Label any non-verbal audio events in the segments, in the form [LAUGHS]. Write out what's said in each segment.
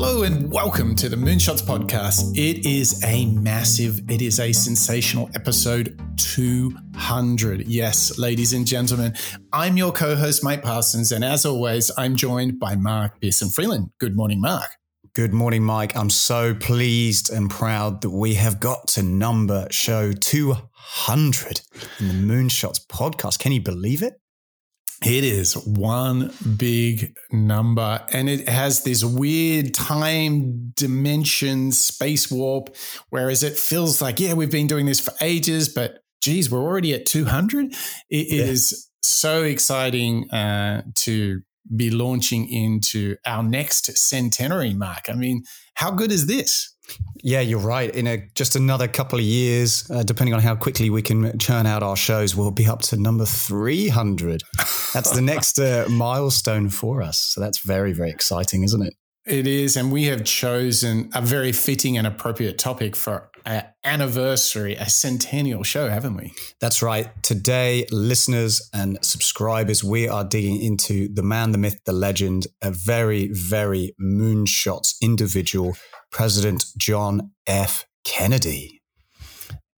Hello and welcome to the Moonshots podcast. It is a massive, it is a sensational episode 200. Yes, ladies and gentlemen, I'm your co host, Mike Parsons, and as always, I'm joined by Mark Pearson Freeland. Good morning, Mark. Good morning, Mike. I'm so pleased and proud that we have got to number show 200 in the Moonshots podcast. Can you believe it? It is one big number and it has this weird time dimension space warp. Whereas it feels like, yeah, we've been doing this for ages, but geez, we're already at 200. It yeah. is so exciting uh, to be launching into our next centenary mark. I mean, how good is this? Yeah, you're right. In a just another couple of years, uh, depending on how quickly we can churn out our shows, we'll be up to number 300. That's the next uh, milestone for us. So that's very, very exciting, isn't it? It is. And we have chosen a very fitting and appropriate topic for an anniversary, a centennial show, haven't we? That's right. Today, listeners and subscribers, we are digging into the man, the myth, the legend, a very, very moonshot individual President John F. Kennedy.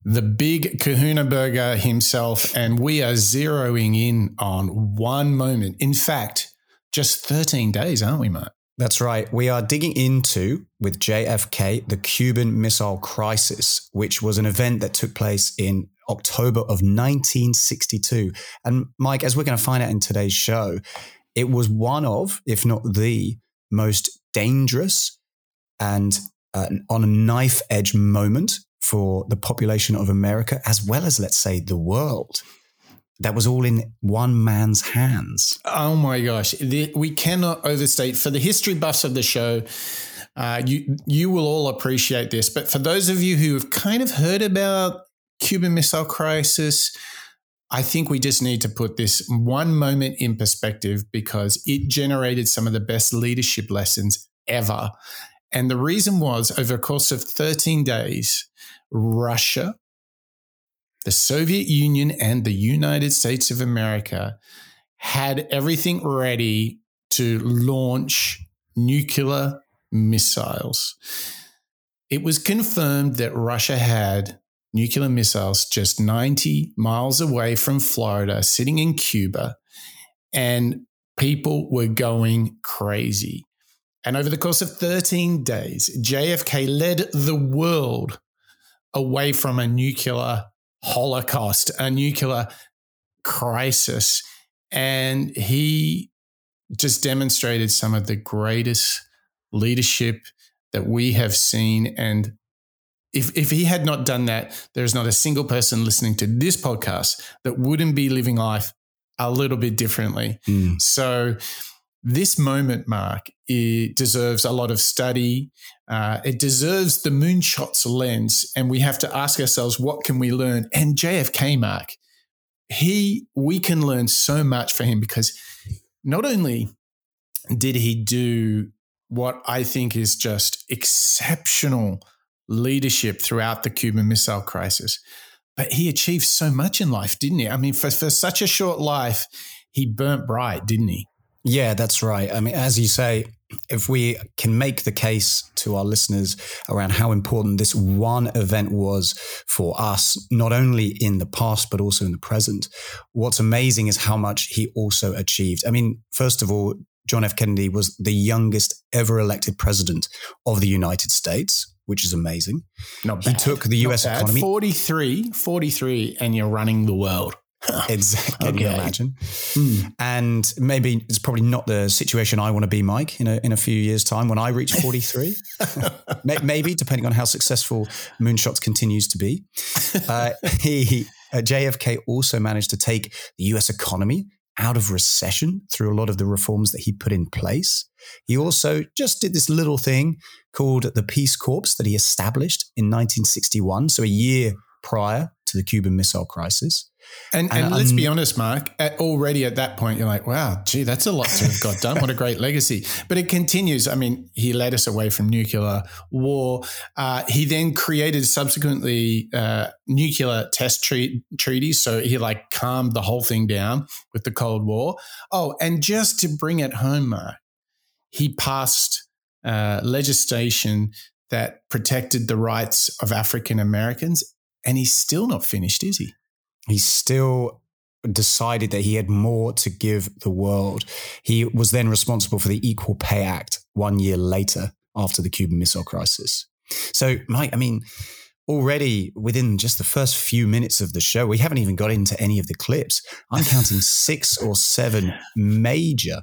The big kahuna burger himself, and we are zeroing in on one moment. In fact, just 13 days, aren't we, Mark? That's right. We are digging into, with JFK, the Cuban Missile Crisis, which was an event that took place in October of 1962. And Mike, as we're going to find out in today's show, it was one of, if not the most dangerous and uh, on a knife edge moment for the population of America, as well as, let's say, the world. That was all in one man's hands. Oh my gosh. The, we cannot overstate for the history buffs of the show. Uh, you you will all appreciate this, but for those of you who have kind of heard about Cuban Missile Crisis, I think we just need to put this one moment in perspective because it generated some of the best leadership lessons ever. And the reason was over a course of 13 days, Russia, the Soviet Union, and the United States of America had everything ready to launch nuclear missiles. It was confirmed that Russia had nuclear missiles just 90 miles away from Florida, sitting in Cuba, and people were going crazy. And over the course of 13 days, JFK led the world away from a nuclear holocaust, a nuclear crisis. And he just demonstrated some of the greatest leadership that we have seen. And if, if he had not done that, there's not a single person listening to this podcast that wouldn't be living life a little bit differently. Mm. So, this moment, Mark, it deserves a lot of study. Uh, it deserves the moonshots lens, and we have to ask ourselves, what can we learn? And JFK, Mark, he, we can learn so much for him because not only did he do what I think is just exceptional leadership throughout the Cuban Missile Crisis, but he achieved so much in life, didn't he? I mean, for, for such a short life, he burnt bright, didn't he? Yeah, that's right. I mean, as you say, if we can make the case to our listeners around how important this one event was for us, not only in the past, but also in the present, what's amazing is how much he also achieved. I mean, first of all, John F. Kennedy was the youngest ever elected president of the United States, which is amazing. Not bad. He took the US economy. 43, 43, and you're running the world. [LAUGHS] exactly. Can you imagine? Mm. And maybe it's probably not the situation I want to be, Mike, in a, in a few years' time when I reach 43. [LAUGHS] maybe, depending on how successful Moonshots continues to be. Uh, [LAUGHS] he, uh, JFK also managed to take the US economy out of recession through a lot of the reforms that he put in place. He also just did this little thing called the Peace Corps that he established in 1961, so a year prior to the Cuban Missile Crisis. And, and, and let's um, be honest, Mark, at, already at that point, you're like, wow, gee, that's a lot to have got done. What a great legacy. But it continues. I mean, he led us away from nuclear war. Uh, he then created subsequently uh, nuclear test treat, treaties. So he like calmed the whole thing down with the Cold War. Oh, and just to bring it home, Mark, he passed uh, legislation that protected the rights of African Americans, and he's still not finished, is he? He's still decided that he had more to give the world. He was then responsible for the Equal Pay Act one year later after the Cuban Missile Crisis. So, Mike, I mean, already within just the first few minutes of the show, we haven't even got into any of the clips. I'm counting [LAUGHS] six or seven major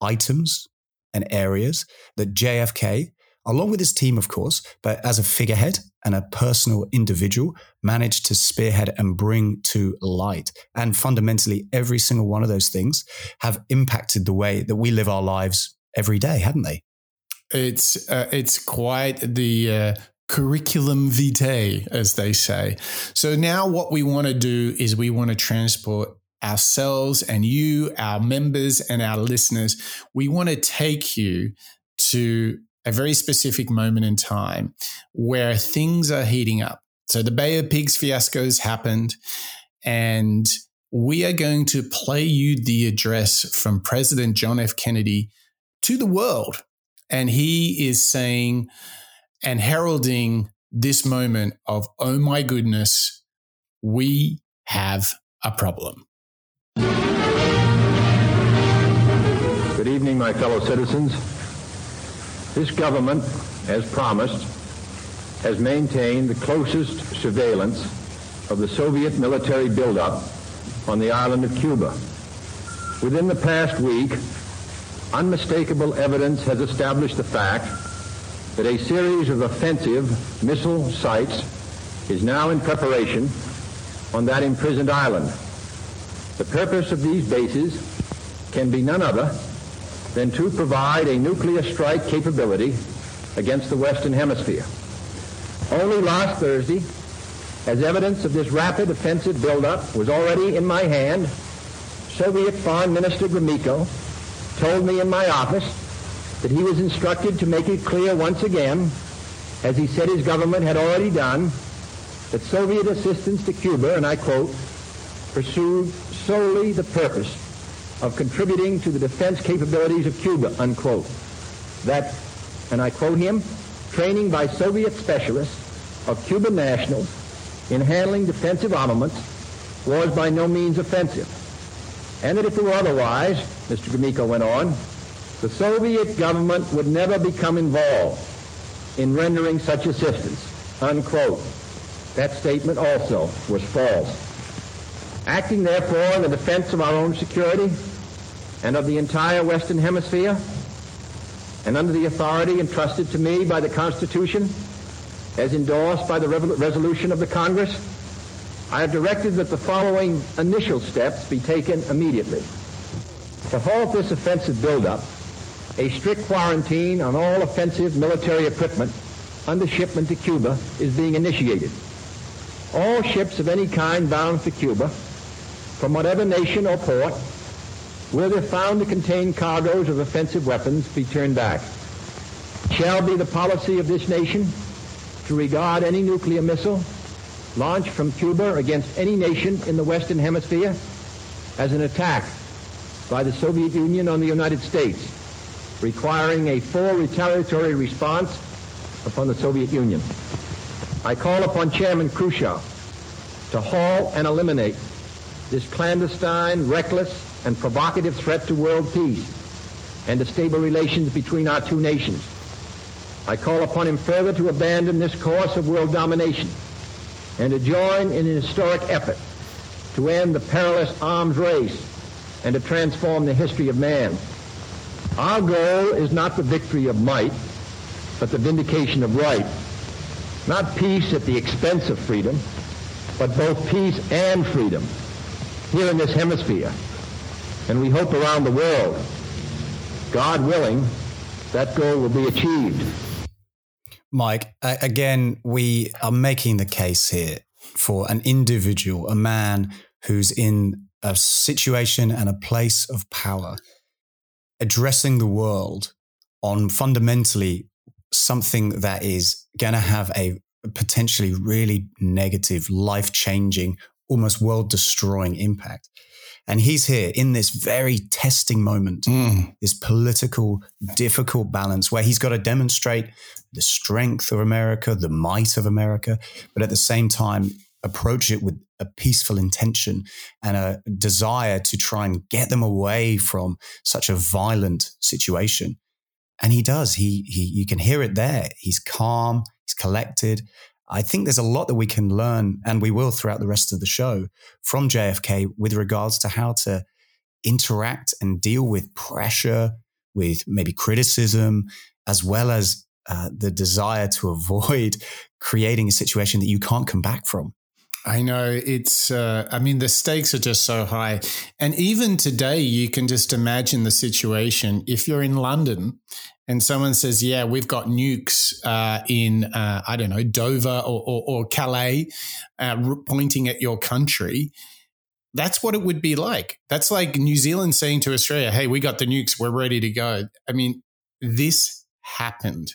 items and areas that JFK, along with his team, of course, but as a figurehead and a personal individual, managed to spearhead and bring to light. And fundamentally, every single one of those things have impacted the way that we live our lives every day, haven't they? It's uh, it's quite the uh, curriculum vitae, as they say. So now what we want to do is we want to transport ourselves and you, our members and our listeners. We want to take you to a very specific moment in time where things are heating up. So the Bay of Pigs fiasco has happened, and we are going to play you the address from President John F. Kennedy to the world and he is saying and heralding this moment of, oh my goodness, we have a problem. Good evening, my fellow citizens. This government, as promised, has maintained the closest surveillance of the Soviet military buildup on the island of Cuba. Within the past week, unmistakable evidence has established the fact that a series of offensive missile sites is now in preparation on that imprisoned island. The purpose of these bases can be none other than to provide a nuclear strike capability against the Western Hemisphere. Only last Thursday, as evidence of this rapid offensive buildup was already in my hand, Soviet Foreign Minister Gromyko told me in my office that he was instructed to make it clear once again, as he said his government had already done, that Soviet assistance to Cuba, and I quote, pursued solely the purpose of contributing to the defense capabilities of Cuba, unquote. That, and I quote him, training by Soviet specialists of Cuban nationals in handling defensive armaments was by no means offensive and that if it were otherwise, Mr. Gromyko went on, the Soviet government would never become involved in rendering such assistance, unquote. That statement also was false. Acting, therefore, in the defense of our own security and of the entire Western Hemisphere, and under the authority entrusted to me by the Constitution, as endorsed by the resolution of the Congress, I have directed that the following initial steps be taken immediately. To halt this offensive buildup, a strict quarantine on all offensive military equipment under shipment to Cuba is being initiated. All ships of any kind bound for Cuba, from whatever nation or port, will, if found to contain cargoes of offensive weapons, be turned back. Shall be the policy of this nation to regard any nuclear missile launched from Cuba against any nation in the Western Hemisphere as an attack by the Soviet Union on the United States, requiring a full retaliatory response upon the Soviet Union. I call upon Chairman Khrushchev to halt and eliminate this clandestine, reckless, and provocative threat to world peace and to stable relations between our two nations. I call upon him further to abandon this course of world domination and to join in an historic effort to end the perilous arms race and to transform the history of man. Our goal is not the victory of might, but the vindication of right. Not peace at the expense of freedom, but both peace and freedom here in this hemisphere. And we hope around the world. God willing, that goal will be achieved. Mike, again, we are making the case here for an individual, a man who's in a situation and a place of power, addressing the world on fundamentally something that is going to have a potentially really negative, life changing, almost world destroying impact. And he's here in this very testing moment, mm. this political, difficult balance where he's got to demonstrate the strength of America, the might of America, but at the same time, approach it with a peaceful intention and a desire to try and get them away from such a violent situation. And he does. He, he, you can hear it there. He's calm. He's collected. I think there's a lot that we can learn, and we will throughout the rest of the show from JFK with regards to how to interact and deal with pressure, with maybe criticism, as well as uh, the desire to [LAUGHS] avoid creating a situation that you can't come back from. I know it's, uh, I mean, the stakes are just so high. And even today, you can just imagine the situation. If you're in London and someone says, "Yeah, we've got nukes uh, in uh, I don't know Dover or, or, or Calais, uh, pointing at your country," that's what it would be like. That's like New Zealand saying to Australia, "Hey, we got the nukes, we're ready to go." I mean, this happened.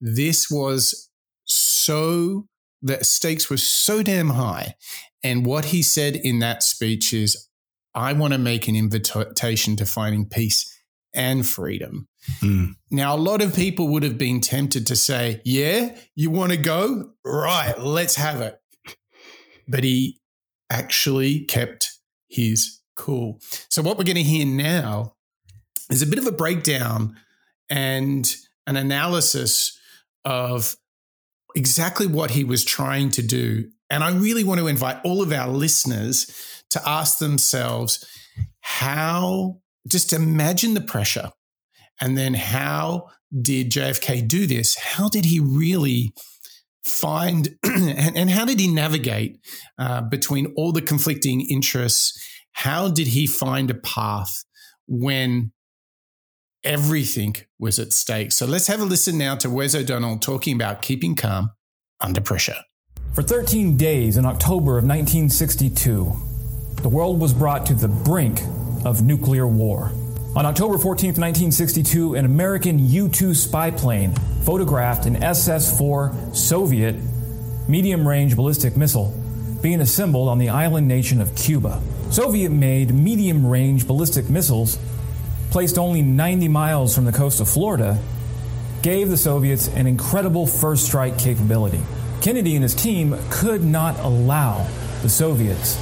This was so the stakes were so damn high, and what he said in that speech is, "I want to make an invitation to finding peace." and freedom. Mm. Now, a lot of people would have been tempted to say, Yeah, you want to go? Right, let's have it. But he actually kept his cool. So, what we're going to hear now is a bit of a breakdown and an analysis of exactly what he was trying to do. And I really want to invite all of our listeners to ask themselves how just imagine the pressure. And then how did JFK do this? How did he really find [CLEARS THROAT] and, and, how did he navigate uh, between all the conflicting interests? How did he find a path when everything was at stake? So let's have a listen now to Wes O'Donnell talking about keeping calm under pressure. For 13 days in October of 1962, the world was brought to the brink of nuclear war. On October 14, 1962, an American U 2 spy plane photographed an SS 4 Soviet medium range ballistic missile being assembled on the island nation of Cuba. Soviet made medium range ballistic missiles, placed only 90 miles from the coast of Florida, gave the Soviets an incredible first strike capability. Kennedy and his team could not allow the Soviets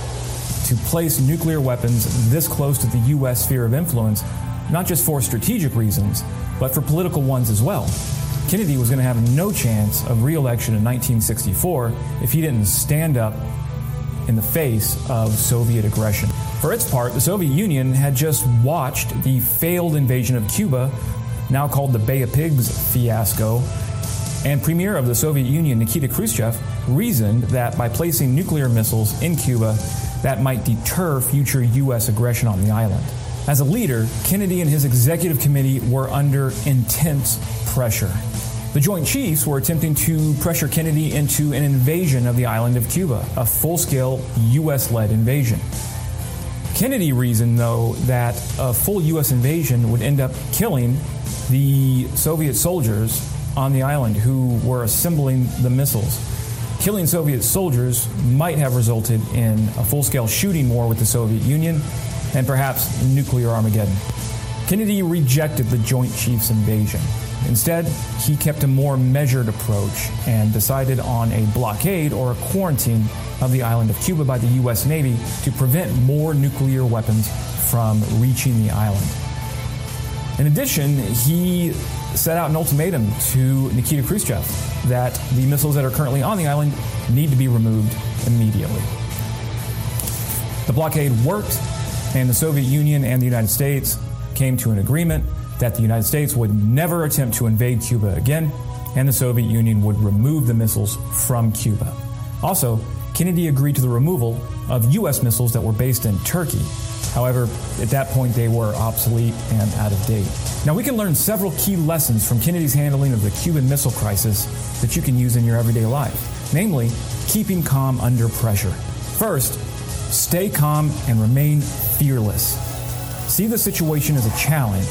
to place nuclear weapons this close to the U.S. sphere of influence, not just for strategic reasons, but for political ones as well. Kennedy was going to have no chance of re election in 1964 if he didn't stand up in the face of Soviet aggression. For its part, the Soviet Union had just watched the failed invasion of Cuba, now called the Bay of Pigs fiasco, and Premier of the Soviet Union, Nikita Khrushchev, reasoned that by placing nuclear missiles in Cuba, that might deter future U.S. aggression on the island. As a leader, Kennedy and his executive committee were under intense pressure. The Joint Chiefs were attempting to pressure Kennedy into an invasion of the island of Cuba, a full scale U.S. led invasion. Kennedy reasoned, though, that a full U.S. invasion would end up killing the Soviet soldiers on the island who were assembling the missiles. Killing Soviet soldiers might have resulted in a full scale shooting war with the Soviet Union and perhaps nuclear Armageddon. Kennedy rejected the Joint Chiefs invasion. Instead, he kept a more measured approach and decided on a blockade or a quarantine of the island of Cuba by the U.S. Navy to prevent more nuclear weapons from reaching the island. In addition, he set out an ultimatum to Nikita Khrushchev that the missiles that are currently on the island need to be removed immediately. The blockade worked, and the Soviet Union and the United States came to an agreement that the United States would never attempt to invade Cuba again, and the Soviet Union would remove the missiles from Cuba. Also, Kennedy agreed to the removal of U.S. missiles that were based in Turkey However, at that point, they were obsolete and out of date. Now, we can learn several key lessons from Kennedy's handling of the Cuban Missile Crisis that you can use in your everyday life, namely, keeping calm under pressure. First, stay calm and remain fearless. See the situation as a challenge,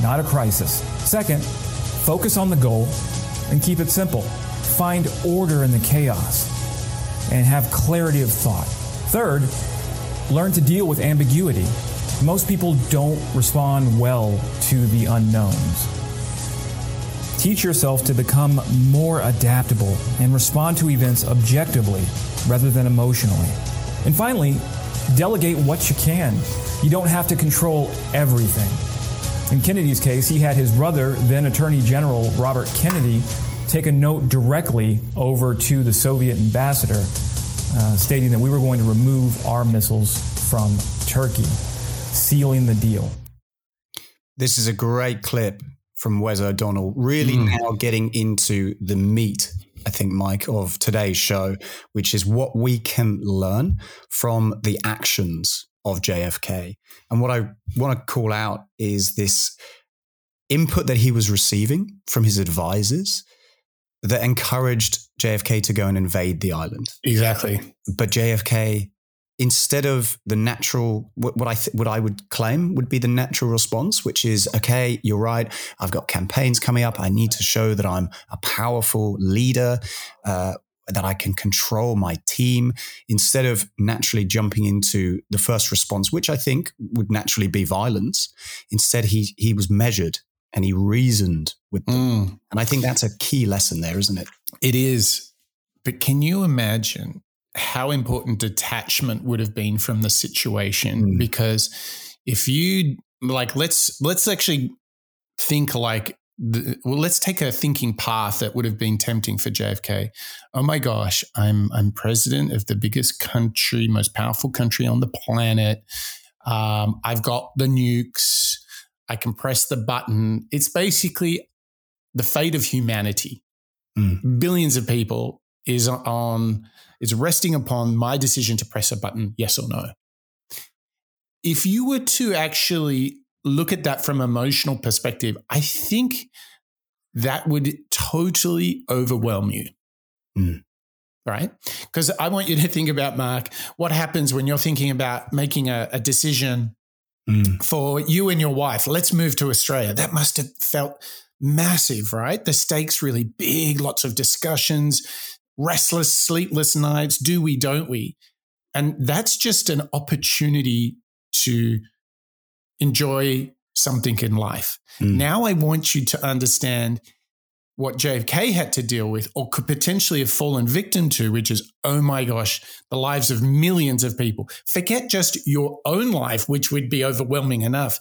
not a crisis. Second, focus on the goal and keep it simple. Find order in the chaos and have clarity of thought. Third, learn to deal with ambiguity. Most people don't respond well to the unknowns. Teach yourself to become more adaptable and respond to events objectively rather than emotionally. And finally, delegate what you can. You don't have to control everything. In Kennedy's case, he had his brother, then Attorney General Robert Kennedy, take a note directly over to the Soviet ambassador, uh, stating that we were going to remove our missiles from Turkey, sealing the deal. This is a great clip from Wes O'Donnell, really mm. now getting into the meat I think, Mike, of today's show, which is what we can learn from the actions of JFK. And what I want to call out is this input that he was receiving from his advisors that encouraged JFK to go and invade the island. Exactly. But JFK instead of the natural what, I th- what I would claim would be the natural response, which is okay, you're right. I've got campaigns coming up. I need to show that I'm a powerful leader. Uh, that I can control my team instead of naturally jumping into the first response, which I think would naturally be violence. Instead, he he was measured and he reasoned with them. Mm. And I think that's a key lesson there, isn't it? It is. But can you imagine how important detachment would have been from the situation? Mm. because if you like let's let's actually think like the, well let's take a thinking path that would have been tempting for JFK oh my gosh i'm i'm president of the biggest country most powerful country on the planet. Um, i've got the nukes. I can press the button. It's basically the fate of humanity mm. billions of people is on is resting upon my decision to press a button, yes or no. If you were to actually look at that from emotional perspective, I think that would totally overwhelm you. Mm. Right? Because I want you to think about, Mark, what happens when you're thinking about making a, a decision mm. for you and your wife. Let's move to Australia. That must have felt massive, right? The stakes really big, lots of discussions, restless, sleepless nights. Do we, don't we? And that's just an opportunity to enjoy something in life. Mm. Now I want you to understand what JFK had to deal with or could potentially have fallen victim to, which is, oh my gosh, the lives of millions of people. Forget just your own life, which would be overwhelming enough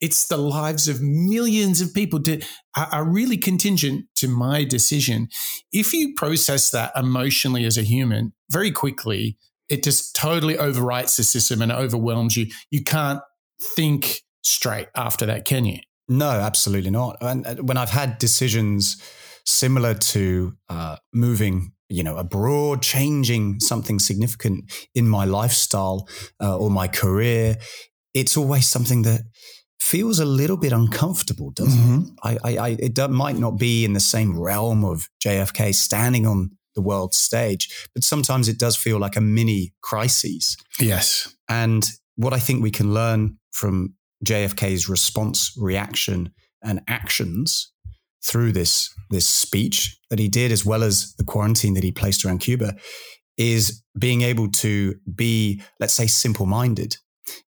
it's the lives of millions of people to, are really contingent to my decision. If you process that emotionally as a human, very quickly, it just totally overwrites the system and overwhelms you. You can't think straight after that, can you? No, absolutely not. And uh, when I've had decisions similar to uh, moving you know abroad changing something significant in my lifestyle uh, or my career it's always something that feels a little bit uncomfortable, doesn't mm-hmm. it? I, I, I, it might not be in the same realm of JFK standing on the world stage, but sometimes it does feel like a mini crisis. Yes. And what I think we can learn from JFK's response, reaction, and actions through this this speech that he did, as well as the quarantine that he placed around Cuba, is being able to be, let's say, simple minded,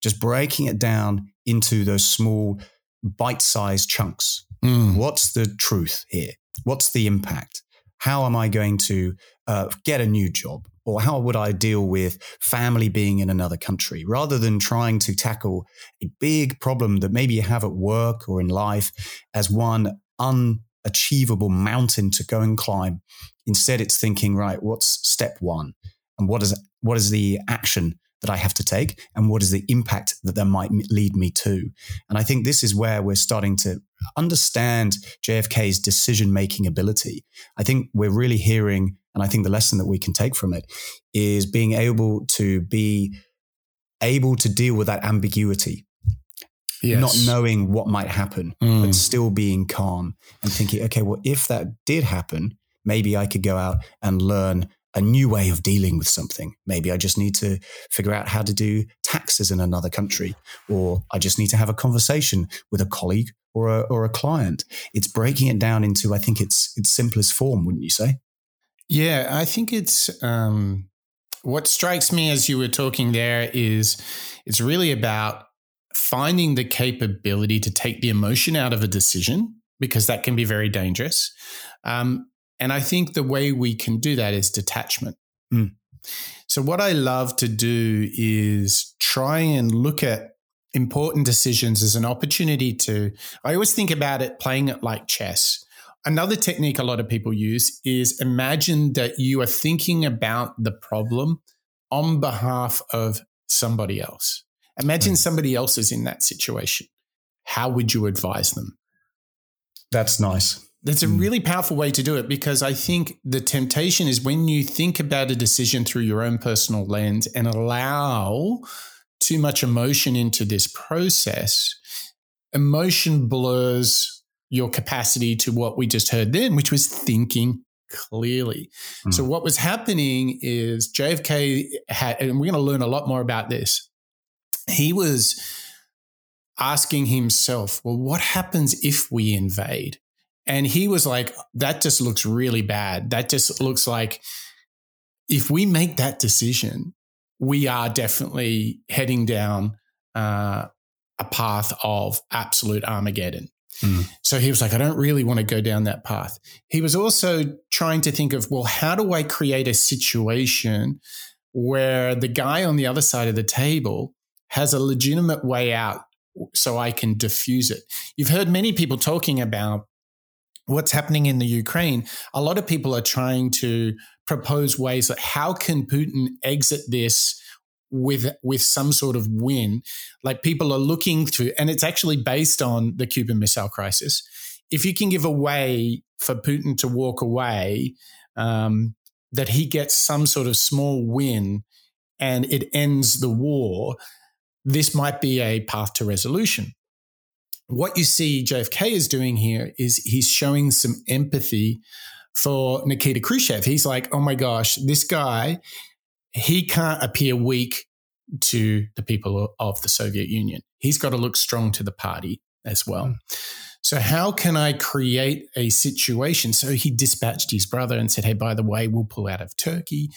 just breaking it down into those small bite sized chunks. Mm. What's the truth here? What's the impact? How am I going to uh, get a new job? Or how would I deal with family being in another country rather than trying to tackle a big problem that maybe you have at work or in life as one unachievable mountain to go and climb? Instead, it's thinking, right, what's step one? And what is, what is the action that I have to take and what is the impact that that might lead me to. And I think this is where we're starting to understand JFK's decision making ability. I think we're really hearing, and I think the lesson that we can take from it is being able to be able to deal with that ambiguity. Yes. Not knowing what might happen, mm. but still being calm and thinking, okay, well, if that did happen, maybe I could go out and learn a new way of dealing with something. Maybe I just need to figure out how to do taxes in another country, or I just need to have a conversation with a colleague or a, or a client. It's breaking it down into, I think it's its simplest form, wouldn't you say? Yeah, I think it's um, what strikes me as you were talking there is it's really about finding the capability to take the emotion out of a decision because that can be very dangerous. Um, and I think the way we can do that is detachment. Mm. So, what I love to do is try and look at important decisions as an opportunity to, I always think about it playing it like chess. Another technique a lot of people use is imagine that you are thinking about the problem on behalf of somebody else. Imagine mm. somebody else is in that situation. How would you advise them? That's nice. That's a mm. really powerful way to do it because I think the temptation is when you think about a decision through your own personal lens and allow too much emotion into this process, emotion blurs your capacity to what we just heard then, which was thinking clearly. Mm. So, what was happening is JFK had, and we're going to learn a lot more about this. He was asking himself, well, what happens if we invade? And he was like, that just looks really bad. That just looks like if we make that decision, we are definitely heading down uh, a path of absolute Armageddon. Mm. So he was like, I don't really want to go down that path. He was also trying to think of, well, how do I create a situation where the guy on the other side of the table has a legitimate way out so I can diffuse it? You've heard many people talking about what's happening in the Ukraine, a lot of people are trying to propose ways that how can Putin exit this with with some sort of win. Like people are looking to, and it's actually based on the Cuban Missile Crisis. If you can give a way for Putin to walk away, um, that he gets some sort of small win and it ends the war, this might be a path to resolution what you see JFK is doing here is he's showing some empathy for Nikita Khrushchev. He's like, oh my gosh, this guy, he can't appear weak to the people of the Soviet Union. He's got to look strong to the party as well. Mm. So, how can I create a situation? So, he dispatched his brother and said, Hey, by the way, we'll pull out of Turkey.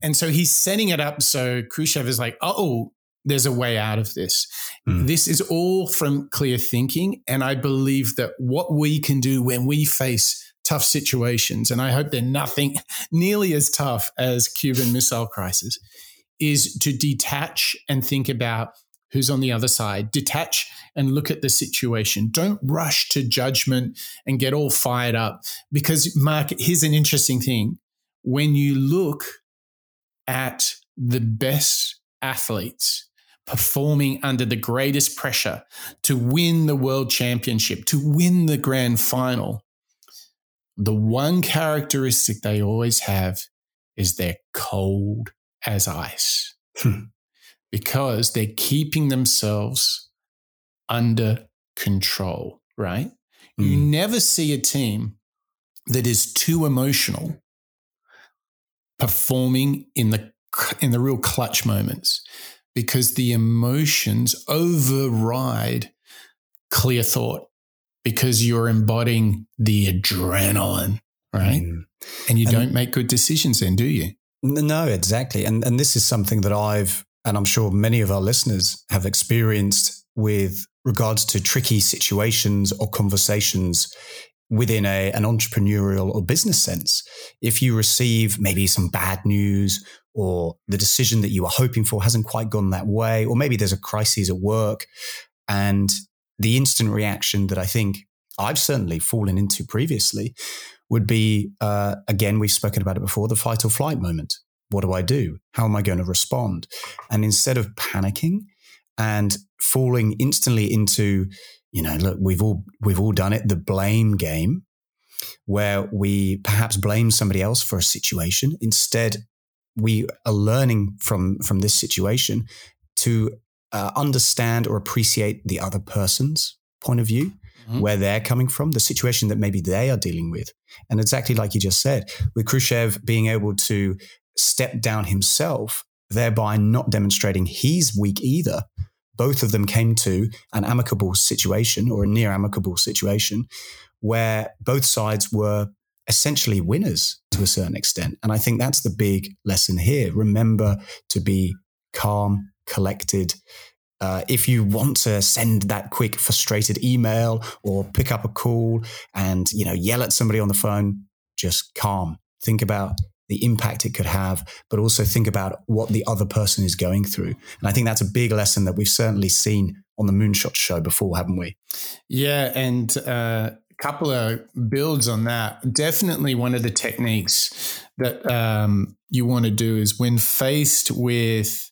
And so he's setting it up so Khrushchev is like, Oh, there's a way out of this. Mm. This is all from clear thinking. And I believe that what we can do when we face tough situations, and I hope they're nothing [LAUGHS] nearly as tough as Cuban Missile Crisis, is to detach and think about who's on the other side. Detach and look at the situation. Don't rush to judgment and get all fired up. Because, Mark, here's an interesting thing. When you look at the best athletes performing under the greatest pressure to win the world championship, to win the grand final, the one characteristic they always have is they're cold as ice hmm. because they're keeping themselves under control, right? Mm. You hmm. never see a team that is too emotional performing in the in the real clutch moments because the emotions override clear thought because you're embodying the adrenaline, right? Mm. And you and don't make good decisions then, do you? No, exactly. And and this is something that I've and I'm sure many of our listeners have experienced with regards to tricky situations or conversations within a, an entrepreneurial or business sense. If you receive maybe some bad news or the decision that you were hoping for hasn't quite gone that way, or maybe there's a crisis at work and the instant reaction that I think I've certainly fallen into previously would be, uh, again, we've spoken about it before, the fight or flight moment. What do I do? How am I going to respond? And instead of panicking and falling instantly into you know, look, we've all we've all done it. The blame game, where we perhaps blame somebody else for a situation. Instead, we are learning from from this situation to uh, understand or appreciate the other person's point of view, mm-hmm. where they're coming from, the situation that maybe they are dealing with, and exactly like you just said, with Khrushchev being able to step down himself, thereby not demonstrating he's weak either, both of them came to an amicable situation or a near amicable situation where both sides were essentially winners to a certain extent. And I think that's the big lesson here. Remember to be calm, collected. Uh, if you want to send that quick, frustrated email or pick up a call and you know yell at somebody on the phone, just calm. Think about the impact it could have, but also think about what the other person is going through. And I think that's a big lesson that we've certainly seen on the Moonshot show before, haven't we? Yeah, and uh, couple of builds on that. Definitely one of the techniques that um, you want to do is when faced with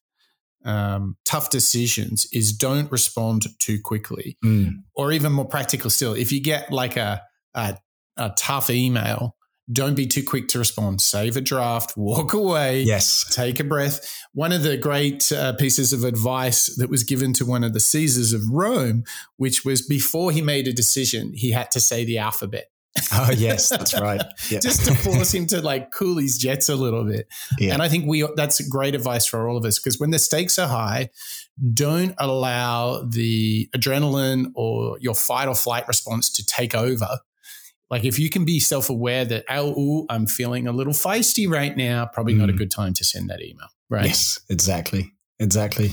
um, tough decisions, is don't respond too quickly, mm. or even more practical still, if you get like a, a, a tough email don't be too quick to respond. Save a draft, walk away. Yes. Take a breath. One of the great uh, pieces of advice that was given to one of the Caesars of Rome, which was before he made a decision, he had to say the alphabet. Oh yes, that's [LAUGHS] right. Yeah. Just to force him to like cool his jets a little bit. Yeah. And I think we that's great advice for all of us because when the stakes are high, don't allow the adrenaline or your fight or flight response to take over like if you can be self-aware that oh ooh, I'm feeling a little feisty right now, probably mm. not a mm. good time to send that email. Right. Yes, exactly. Exactly.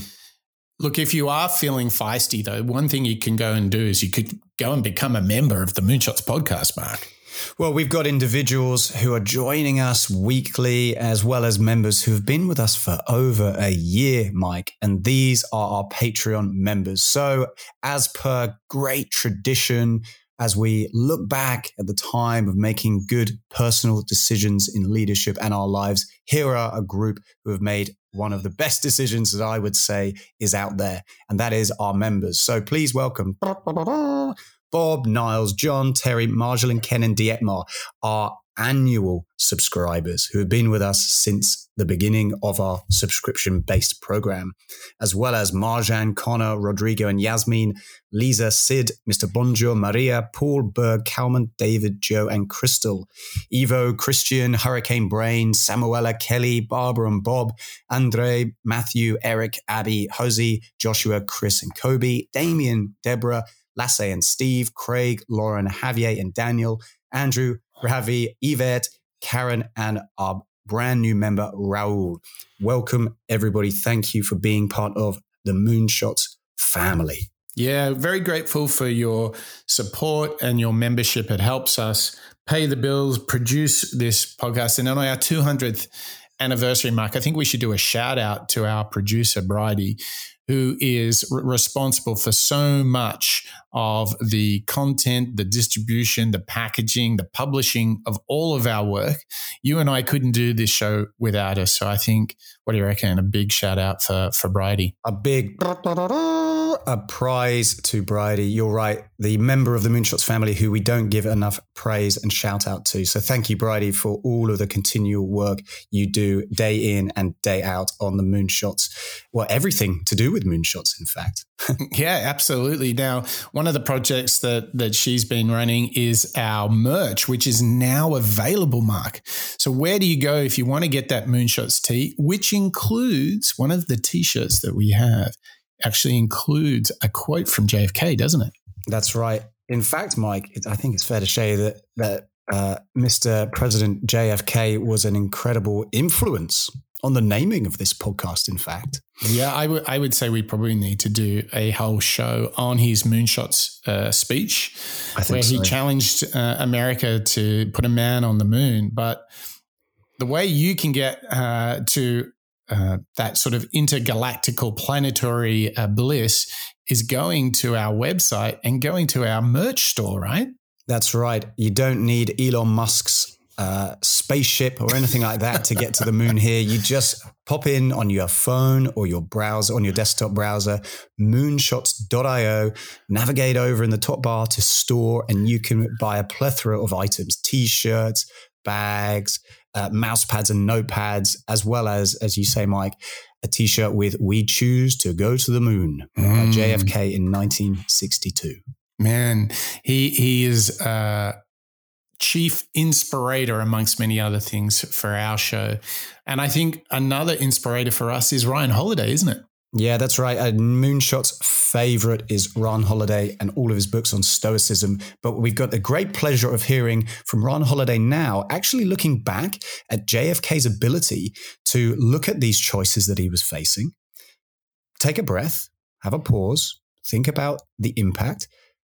Look, if you are feeling feisty though, one thing you can go and do is you could go and become a member of the Moonshots podcast, Mark. Well, we've got individuals who are joining us weekly, as well as members who've been with us for over a year, Mike. And these are our Patreon members. So, as per great tradition, as we look back at the time of making good personal decisions in leadership and our lives, here are a group who have made one of the best decisions that I would say is out there, and that is our members. So please welcome [LAUGHS] Bob, Niles, John, Terry, Marjol, and Ken and Dietmar, our annual subscribers who have been with us since the beginning of our subscription based program, as well as Marjan, Konnor, Rodrigo, and Yasmin, Liza, Sid, Mr. Bonjour, Maria, Paul, Berg, Kalman, David, Jo, and Crystal, Evo, Christian, Hurricane Brain, Samoela, Kelly, Barbara, and Bob, Andre, Matthew, Eric, Abby, Hosey, Joshua, Chris, and Kobe, Damien, Deborah, Lasse and Steve, Craig, Lauren, Javier, and Daniel, Andrew, Ravi, Yvette, Karen, and our brand new member, Rahul. Welcome, everybody. Thank you for being part of the Moonshots family. Yeah, very grateful for your support and your membership. It helps us pay the bills, produce this podcast. And on our 200th anniversary mark, I think we should do a shout out to our producer, Bridie, who is responsible for so much of the content, the distribution, the packaging, the publishing of all of our work. You and I couldn't do this show without us. So I think, what do you reckon? A big shout out for, for Bridie. A big a prize to Bridie. You're right. The member of the Moonshots family who we don't give enough praise and shout out to. So thank you, Bridie, for all of the continual work you do day in and day out on the Moonshots. Well, everything to do with Moonshots, in fact. [LAUGHS] yeah, absolutely. Now, one of the projects that that she's been running is our merch, which is now available, Mark. So where do you go if you want to get that Moonshots tee, which includes one of the t-shirts that we have? Actually includes a quote from JFK, doesn't it? That's right. In fact, Mike, I think it's fair to say that that uh, Mr. President JFK was an incredible influence on the naming of this podcast. In fact, yeah, I would I would say we probably need to do a whole show on his moonshots uh, speech, where so. he challenged uh, America to put a man on the moon. But the way you can get uh, to uh, that sort of intergalactical planetary uh, bliss is going to our website and going to our merch store, right? That's right. You don't need Elon Musk's uh, spaceship or anything like that to get to the moon here. You just pop in on your phone or your browser, on your desktop browser, moonshots.io, navigate over in the top bar to store, and you can buy a plethora of items t shirts, bags, uh, mouse pads and notepads, as well as, as you say, Mike, a T-shirt with "We choose to go to the moon" mm. JFK in 1962. Man, he he is uh, chief inspirator amongst many other things for our show, and I think another inspirator for us is Ryan Holiday, isn't it? Yeah, that's right. Uh, Moonshot's favorite is Ryan Holiday and all of his books on Stoicism. But we've got the great pleasure of hearing from Ryan Holiday now, actually looking back at JFK's ability to look at these choices that he was facing, take a breath, have a pause, think about the impact,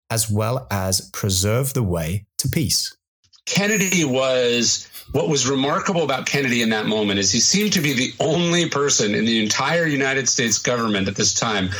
as well as preserve the way to peace. Kennedy was what was remarkable about Kennedy in that moment is he seemed to be the only person in the entire United States government at this time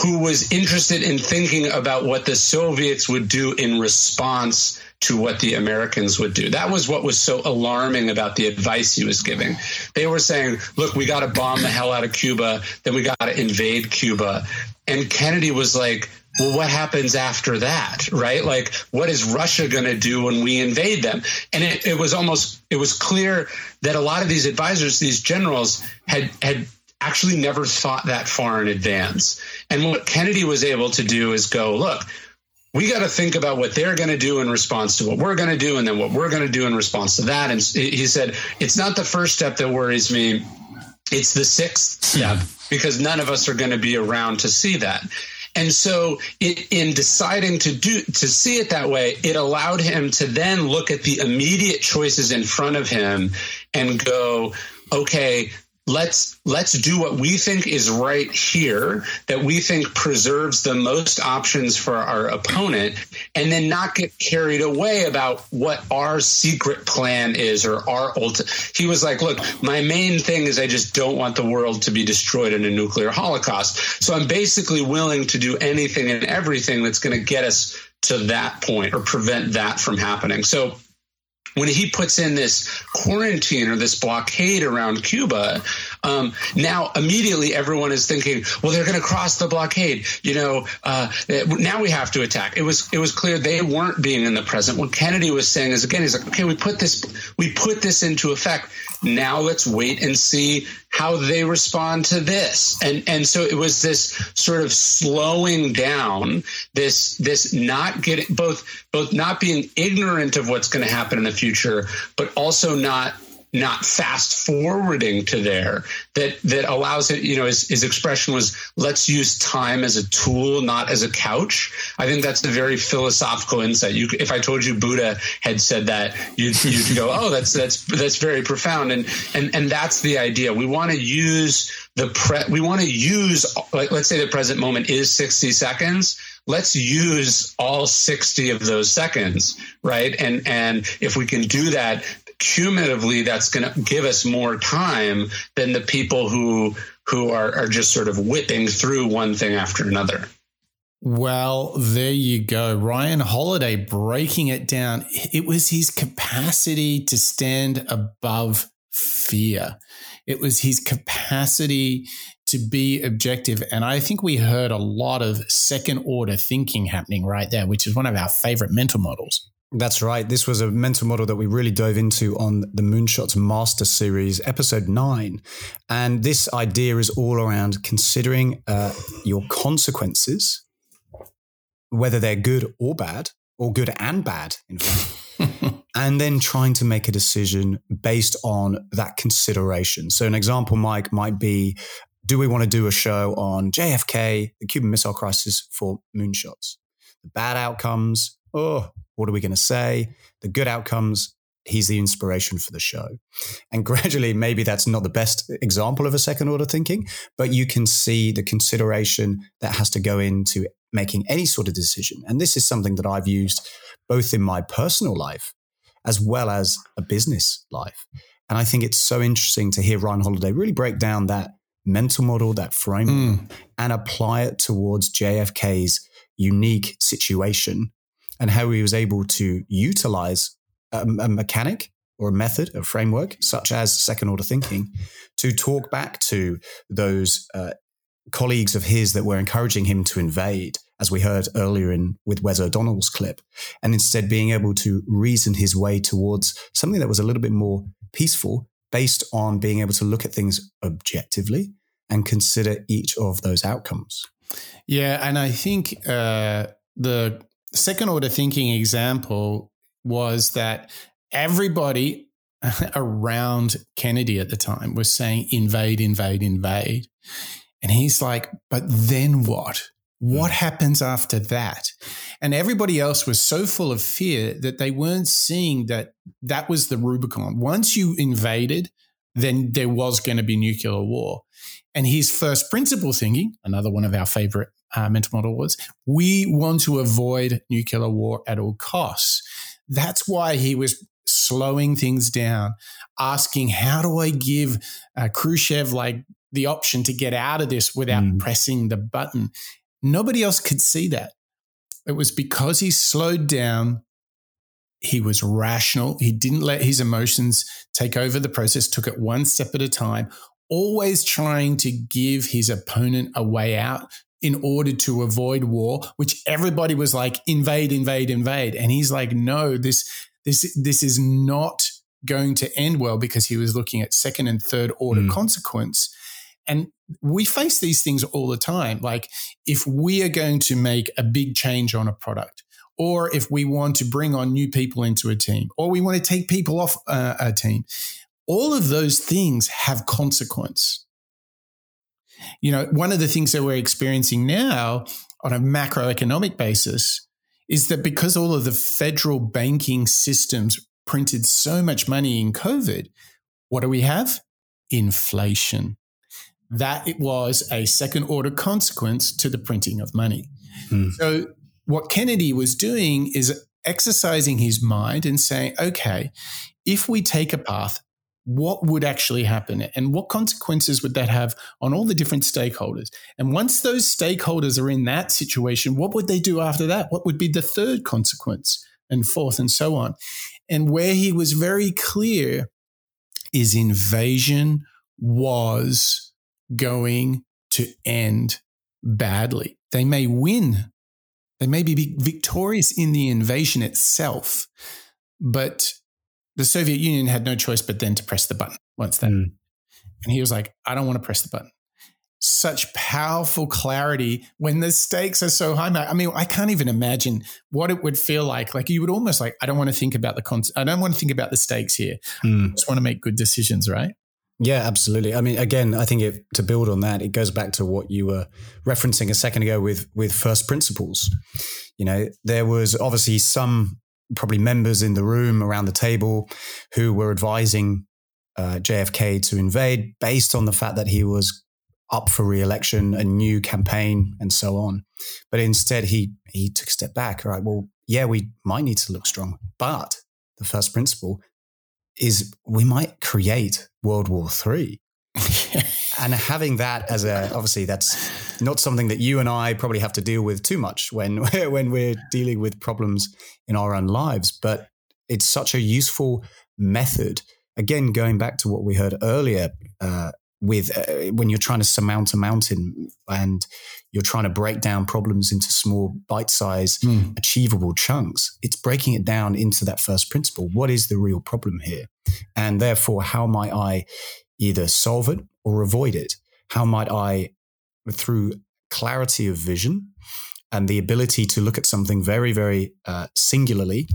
who was interested in thinking about what the Soviets would do in response to what the Americans would do. That was what was so alarming about the advice he was giving. They were saying, look, we got to bomb the hell out of Cuba, then we got to invade Cuba. And Kennedy was like, well, what happens after that, right? Like, what is Russia going to do when we invade them? And it, it was almost, it was clear that a lot of these advisors, these generals had, had actually never thought that far in advance. And what Kennedy was able to do is go, look, we got to think about what they're going to do in response to what we're going to do, and then what we're going to do in response to that. And he said, it's not the first step that worries me. It's the sixth step hmm. because none of us are going to be around to see that. And so it, in deciding to do to see it that way, it allowed him to then look at the immediate choices in front of him and go, okay, let's let's do what we think is right here that we think preserves the most options for our opponent and then not get carried away about what our secret plan is or our ultimate he was like look my main thing is i just don't want the world to be destroyed in a nuclear holocaust. So i'm basically willing to do anything and everything that's going to get us to that point or prevent that from happening. So when he puts in this quarantine or this blockade around Cuba, um, now immediately everyone is thinking, well, they're going to cross the blockade. You know, uh, now we have to attack. It was it was clear they weren't being in the present. What Kennedy was saying is again, he's like, okay, we put this we put this into effect. Now let's wait and see how they respond to this. And and so it was this sort of slowing down, this this not getting both both not being ignorant of what's going to happen in the future, but also not not fast forwarding to there that that allows it you know his, his expression was let's use time as a tool not as a couch. I think that's a very philosophical insight. You if i told you buddha had said that you'd, you'd go oh that's that's that's very profound. And and and that's the idea. We want to use the pre we want to use like let's say the present moment is 60 seconds. Let's use all 60 of those seconds right? And and if we can do that cumulatively that's going to give us more time than the people who who are, are just sort of whipping through one thing after another. Well, there you go. Ryan Holiday breaking it down. It was his capacity to stand above fear. It was his capacity to be objective. And I think we heard a lot of second order thinking happening right there, which is one of our favorite mental models. That's right. This was a mental model that we really dove into on the Moonshots Master Series, episode nine. And this idea is all around considering uh, your consequences, whether they're good or bad, or good and bad, in fact. [LAUGHS] and then trying to make a decision based on that consideration. So, an example, Mike, might be do we want to do a show on JFK, the Cuban Missile Crisis for moonshots? The bad outcomes, oh, what are we going to say? The good outcomes, he's the inspiration for the show. And [LAUGHS] gradually, maybe that's not the best example of a second order thinking, but you can see the consideration that has to go into making any sort of decision. And this is something that I've used both in my personal life as well as a business life. And I think it's so interesting to hear Ryan Holiday really break down that mental model, that framework, mm. and apply it towards JFK's unique situation and how he was able to utilize a, a mechanic or a method, a framework, such as second order thinking, to talk back to those uh, colleagues of his that were encouraging him to invade, as we heard earlier in with Wes O'Donnell's clip, and instead being able to reason his way towards something that was a little bit more peaceful, based on being able to look at things objectively and consider each of those outcomes. Yeah, and I think uh, the second order thinking example was that everybody [LAUGHS] around Kennedy at the time was saying invade, invade, invade. And he's like, but then what? What hmm. happens after that? And everybody else was so full of fear that they weren't seeing that that was the Rubicon. Once you invaded, then there was going to be nuclear war. And his first principle thinking, another one of our favorite uh, mental model was, we want to avoid nuclear war at all costs. That's why he was slowing things down, asking, how do I give uh, Khrushchev like the option to get out of this without mm. pressing the button? Nobody else could see that. It was because he slowed down. He was rational. He didn't let his emotions take over the process, took it one step at a time, always trying to give his opponent a way out in order to avoid war, which everybody was like, invade, invade, invade. And he's like, no, this, this, this is not going to end well because he was looking at second and third order mm. consequence. And we face these things all the time. Like if we are going to make a big change on a product, or if we want to bring on new people into a team, or we want to take people off uh, a team, all of those things have consequence. You know, one of the things that we're experiencing now on a macroeconomic basis is that because all of the federal banking systems printed so much money in COVID, what do we have? Inflation that it was a second order consequence to the printing of money. Hmm. So, what Kennedy was doing is exercising his mind and saying, okay, if we take a path, what would actually happen and what consequences would that have on all the different stakeholders? And once those stakeholders are in that situation, what would they do after that? What would be the third consequence and fourth and so on? And where he was very clear is invasion was going to end badly. They may win, they may be victorious in the invasion itself, but the Soviet Union had no choice but then to press the button once then. Mm. And he was like, I don't want to press the button. Such powerful clarity when the stakes are so high. I mean, I can't even imagine what it would feel like. Like you would almost like, I don't want to think about the con- I don't want to think about the stakes here. Mm. I just want to make good decisions, right? Yeah, absolutely. I mean, again, I think it, to build on that, it goes back to what you were referencing a second ago with with first principles. You know, there was obviously some probably members in the room around the table who were advising uh, JFK to invade based on the fact that he was up for re-election, a new campaign, and so on. But instead, he he took a step back. Right, well, yeah, we might need to look strong, but the first principle is we might create World War Three. [LAUGHS] and having that as a obviously that's not something that you and I probably have to deal with too much when [LAUGHS] when we're dealing with problems in our own lives. But it's such a useful method. Again, going back to what we heard earlier, uh, with uh, when you're trying to surmount a mountain and you're trying to break down problems into small bite-sized mm. achievable chunks it's breaking it down into that first principle what is the real problem here and therefore how might i either solve it or avoid it how might i through clarity of vision and the ability to look at something very very uh, singularly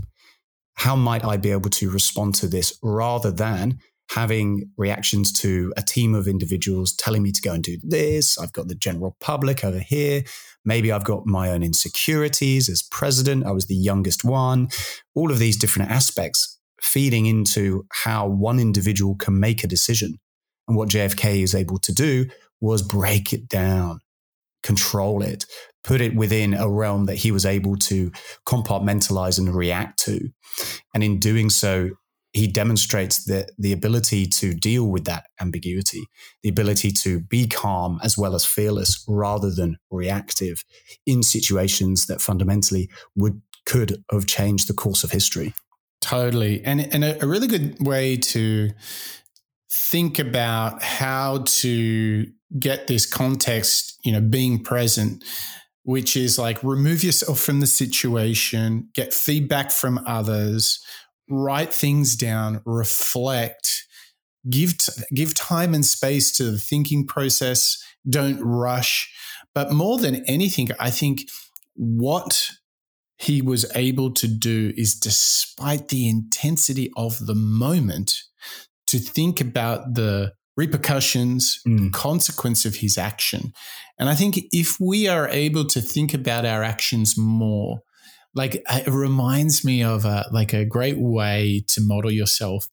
how might i be able to respond to this rather than having reactions to a team of individuals telling me to go and do this. I've got the general public over here. Maybe I've got my own insecurities as president. I was the youngest one. All of these different aspects feeding into how one individual can make a decision. And what JFK is able to do was break it down, control it, put it within a realm that he was able to compartmentalize and react to. And in doing so, he demonstrates the, the ability to deal with that ambiguity, the ability to be calm as well as fearless rather than reactive in situations that fundamentally would could have changed the course of history. Totally. And, and a, a really good way to think about how to get this context, you know, being present, which is like remove yourself from the situation, get feedback from others, write things down, reflect, give t- give time and space to the thinking process. Don't rush. But more than anything, I think what he was able to do is, despite the intensity of the moment, to think about the repercussions, mm. consequence of his action. And I think if we are able to think about our actions more, like it reminds me of a, like a great way to model yourself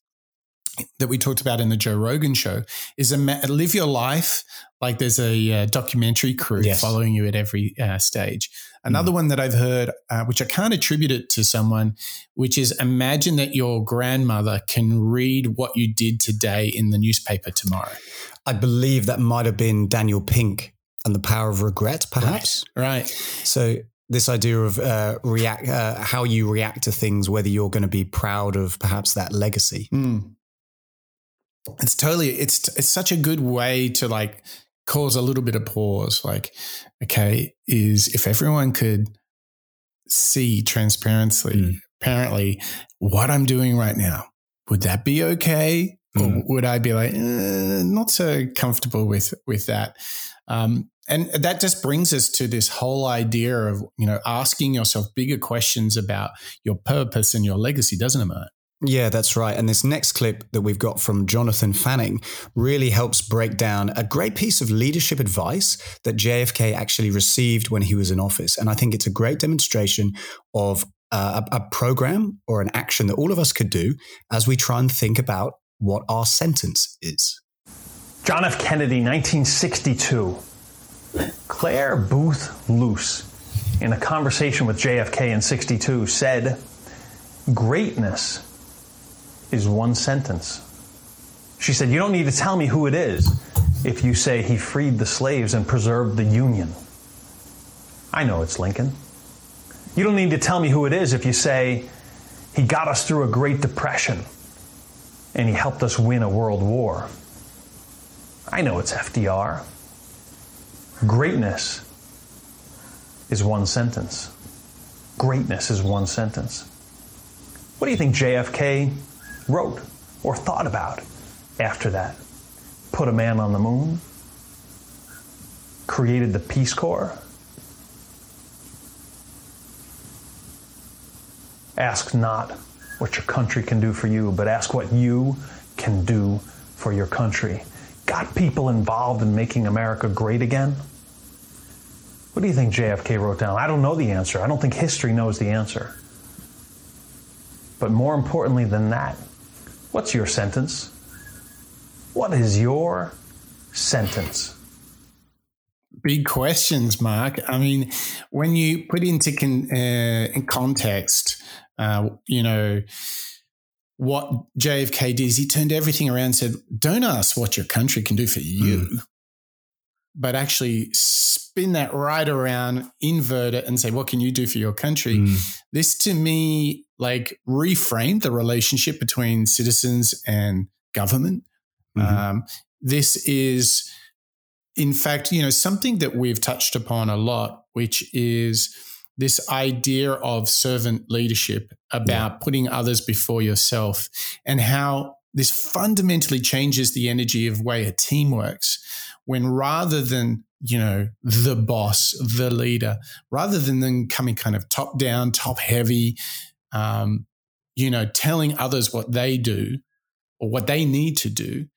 that we talked about in the Joe Rogan show is a live your life like there's a uh, documentary crew yes. following you at every uh, stage. Another mm. one that I've heard, uh, which I can't attribute it to someone, which is imagine that your grandmother can read what you did today in the newspaper tomorrow. I believe that might have been Daniel Pink and the power of regret, perhaps. Right. right. So this idea of uh, react, uh, how you react to things, whether you're going to be proud of perhaps that legacy. Mm it's totally it's it's such a good way to like cause a little bit of pause like okay is if everyone could see transparently mm. apparently what i'm doing right now would that be okay mm. or would i be like eh, not so comfortable with with that um, and that just brings us to this whole idea of you know asking yourself bigger questions about your purpose and your legacy doesn't it? Yeah, that's right. And this next clip that we've got from Jonathan Fanning really helps break down a great piece of leadership advice that JFK actually received when he was in office. And I think it's a great demonstration of uh, a, a program or an action that all of us could do as we try and think about what our sentence is. John F. Kennedy, 1962. Clare Boothe Luce, in a conversation with JFK in 62, said, Greatness is one sentence. She said, You don't need to tell me who it is if you say he freed the slaves and preserved the Union. I know it's Lincoln. You don't need to tell me who it is if you say he got us through a Great Depression and he helped us win a world war. I know it's FDR. Greatness is one sentence. Greatness is one sentence. What do you think JFK wrote or thought about after that. Put a man on the moon, created the Peace Corps. Ask not what your country can do for you, but ask what you can do for your country. Got people involved in making America great again? What do you think JFK wrote down? I don't know the answer. I don't think history knows the answer. But more importantly than that, What's your sentence? What is your sentence? Big questions, Mark. I mean, when you put into con- uh, in context, uh, you know, what JFK did is he turned everything around and said, don't ask what your country can do for you, mm. but actually spin that right around, invert it, and say, what can you do for your country? Mm. This to me like reframe the relationship between citizens and government. Mm-hmm. Um, this is, in fact, you know, something that we've touched upon a lot, which is this idea of servant leadership about yeah. putting others before yourself and how this fundamentally changes the energy of way a team works when rather than you know the boss the leader rather than them coming kind of top down top heavy um, you know, telling others what they do or what they need to do.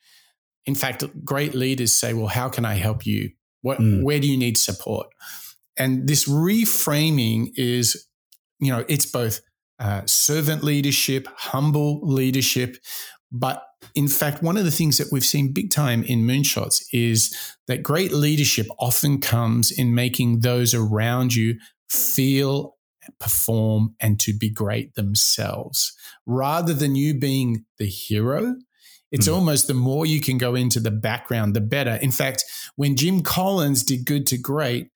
In fact, great leaders say, well, how can I help you? What, mm. where do you need support? And this reframing is, you know, it's both uh, servant leadership, humble leadership. But in fact, one of the things that we've seen big time in moonshots is that great leadership often comes in making those around you feel perform and to be great themselves rather than you being the hero. It's mm. almost the more you can go into the background, the better. In fact, when Jim Collins did good to great,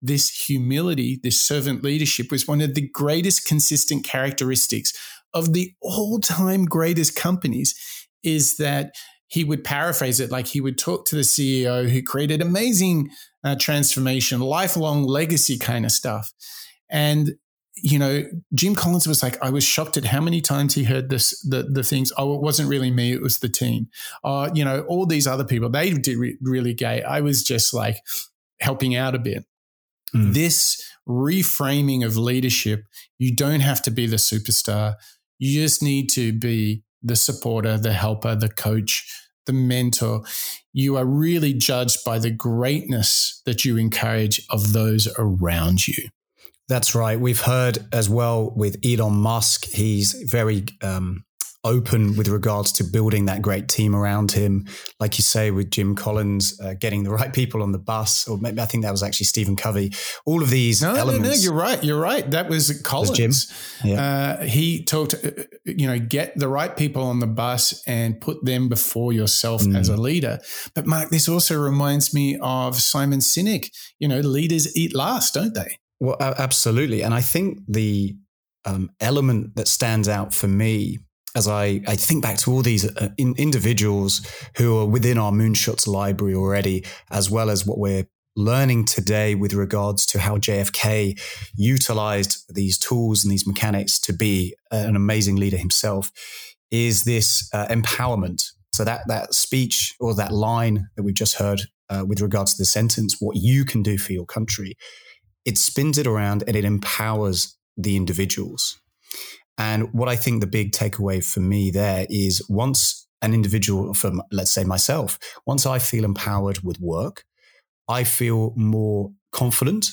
this humility, this servant leadership was one of the greatest consistent characteristics of the all time greatest companies. Is that he would paraphrase it like he would talk to the CEO who created amazing uh, transformation, lifelong legacy kind of stuff. And you know, Jim Collins was like, I was shocked at how many times he heard this, the, the things, oh, it wasn't really me, it was the team. Uh, you know, all these other people, they did re- really gay. I was just like helping out a bit. Mm. This reframing of leadership, you don't have to be the superstar. You just need to be the supporter, the helper, the coach, the mentor. You are really judged by the greatness that you encourage of those around you. That's right. We've heard as well with Elon Musk, he's very um, open with regards to building that great team around him. Like you say, with Jim Collins, uh, getting the right people on the bus, or maybe I think that was actually Stephen Covey. All of these no, elements. No, no, you're right. You're right. That was Collins. Was Jim. Yeah. Uh, he talked, uh, you know, get the right people on the bus and put them before yourself mm. as a leader. But Mark, this also reminds me of Simon Sinek. You know, leaders eat last, don't they? Well, absolutely. And I think the um, element that stands out for me as I, I think back to all these uh, in, individuals who are within our Moonshots library already, as well as what we're learning today with regards to how JFK utilized these tools and these mechanics to be an amazing leader himself, is this uh, empowerment. So that that speech or that line that we've just heard uh, with regards to the sentence, what you can do for your country, it spins it around and it empowers the individuals. And what I think the big takeaway for me there is once an individual from, let's say myself, once I feel empowered with work, I feel more confident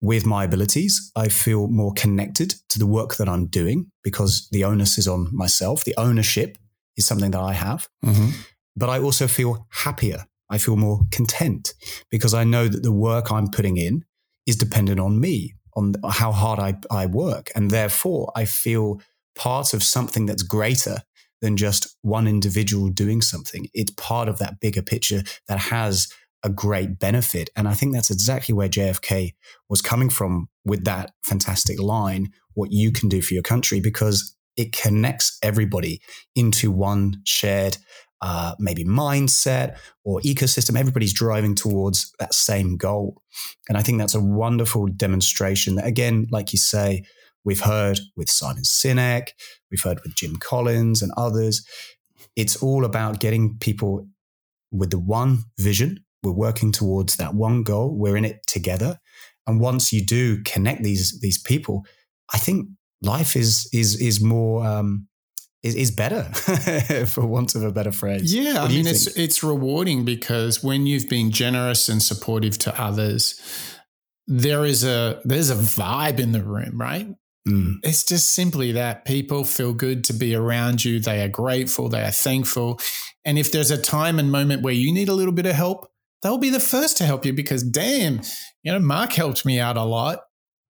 with my abilities. I feel more connected to the work that I'm doing because the onus is on myself. The ownership is something that I have. Mm-hmm. But I also feel happier. I feel more content because I know that the work I'm putting in is dependent on me on how hard I, I work. And therefore, I feel part of something that's greater than just one individual doing something. It's part of that bigger picture that has a great benefit. And I think that's exactly where JFK was coming from with that fantastic line what you can do for your country, because it connects everybody into one shared uh, maybe mindset or ecosystem. Everybody's driving towards that same goal. And I think that's a wonderful demonstration that, again, like you say, we've heard with Simon Sinek, we've heard with Jim Collins and others. It's all about getting people with the one vision. We're working towards that one goal. We're in it together. And once you do connect these these people, I think life is is is more um, is, is better, [LAUGHS] for want of a better phrase. Yeah, I mean, it's it's rewarding because when you've been generous and supportive to others, there is a there's a vibe in the room, right? Mm. It's just simply that people feel good to be around you. They are grateful. They are thankful. And if there's a time and moment where you need a little bit of help, they'll be the first to help you because, damn, you know, Mark helped me out a lot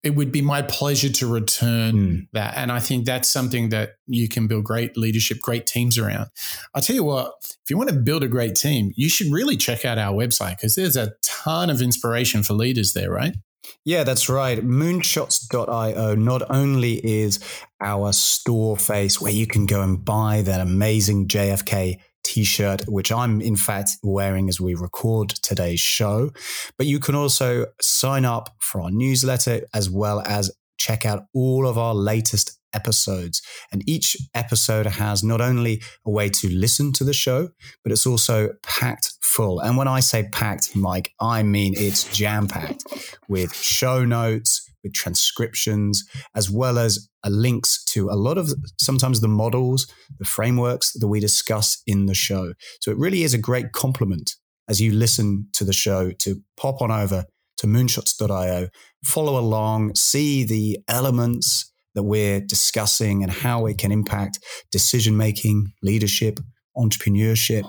it would be my pleasure to return mm. that. And I think that's something that you can build great leadership, great teams around. I'll tell you what, if you want to build a great team, you should really check out our website because there's a ton of inspiration for leaders there, right? Yeah, that's right. Moonshots.io not only is our store face where you can go and buy that amazing JFK t shirt, which I'm in fact wearing as we record today's show. But you can also sign up for our newsletter as well as check out all of our latest episodes. And each episode has not only a way to listen to the show, but it's also packed full. And when I say packed, Mike, I mean it's jam packed with show notes, with transcriptions, as well as uh, links to a lot of sometimes the models, the frameworks that we discuss in the show. So it really is a great complement as you listen to the show to pop on over to moonshots.io, follow along, see the elements that we're discussing and how it can impact decision making, leadership, entrepreneurship,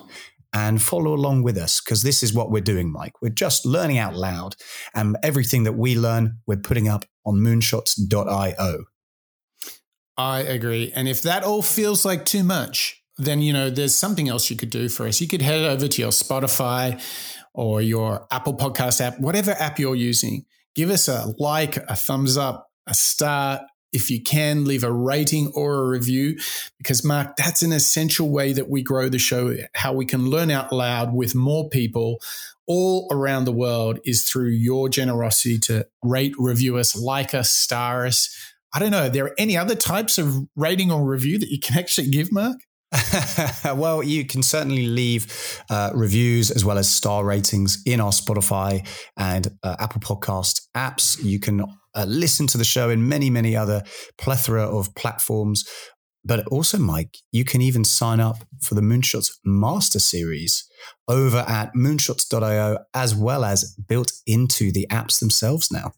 and follow along with us because this is what we're doing, Mike. We're just learning out loud, and everything that we learn, we're putting up on moonshots.io. I agree. And if that all feels like too much, then you know there's something else you could do for us. You could head over to your Spotify or your Apple Podcast app, whatever app you're using. Give us a like, a thumbs up, a star, if you can, leave a rating or a review, because Mark, that's an essential way that we grow the show. How we can learn out loud with more people all around the world is through your generosity to rate, review us, like us, star us. I don't know. Are there any other types of rating or review that you can actually give, Mark? [LAUGHS] well, you can certainly leave uh, reviews as well as star ratings in our Spotify and uh, Apple Podcast apps. You can uh, listen to the show in many, many other plethora of platforms. But also, Mike, you can even sign up for the Moonshots Master Series over at moonshots.io, as well as built into the apps themselves now.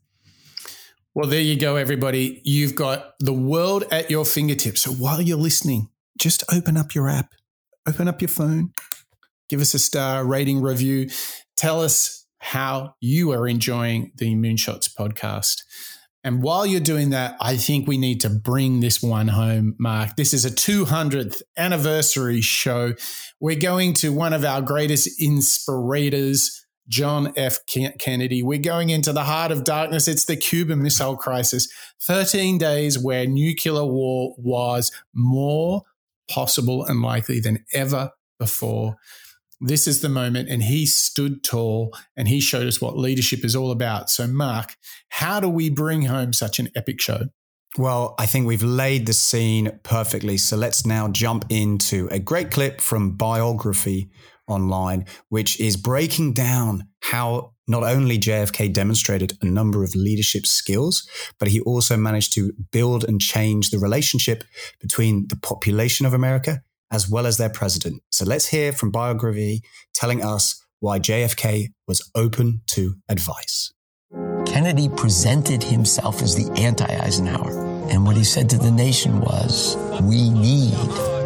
Well, there you go, everybody. You've got the world at your fingertips. So while you're listening, just open up your app, open up your phone, give us a star rating review. Tell us how you are enjoying the Moonshots podcast. And while you're doing that, I think we need to bring this one home, Mark. This is a 200th anniversary show. We're going to one of our greatest inspirators, John F. Kennedy. We're going into the heart of darkness. It's the Cuban Missile Crisis. 13 days where nuclear war was more possible and likely than ever before this is the moment. And he stood tall and he showed us what leadership is all about. So, Mark, how do we bring home such an epic show? Well, I think we've laid the scene perfectly. So let's now jump into a great clip from Biography Online, which is breaking down how not only JFK demonstrated a number of leadership skills, but he also managed to build and change the relationship between the population of America as well as their president. So let's hear from Biography telling us why JFK was open to advice. Kennedy presented himself as the anti Eisenhower. And what he said to the nation was, we need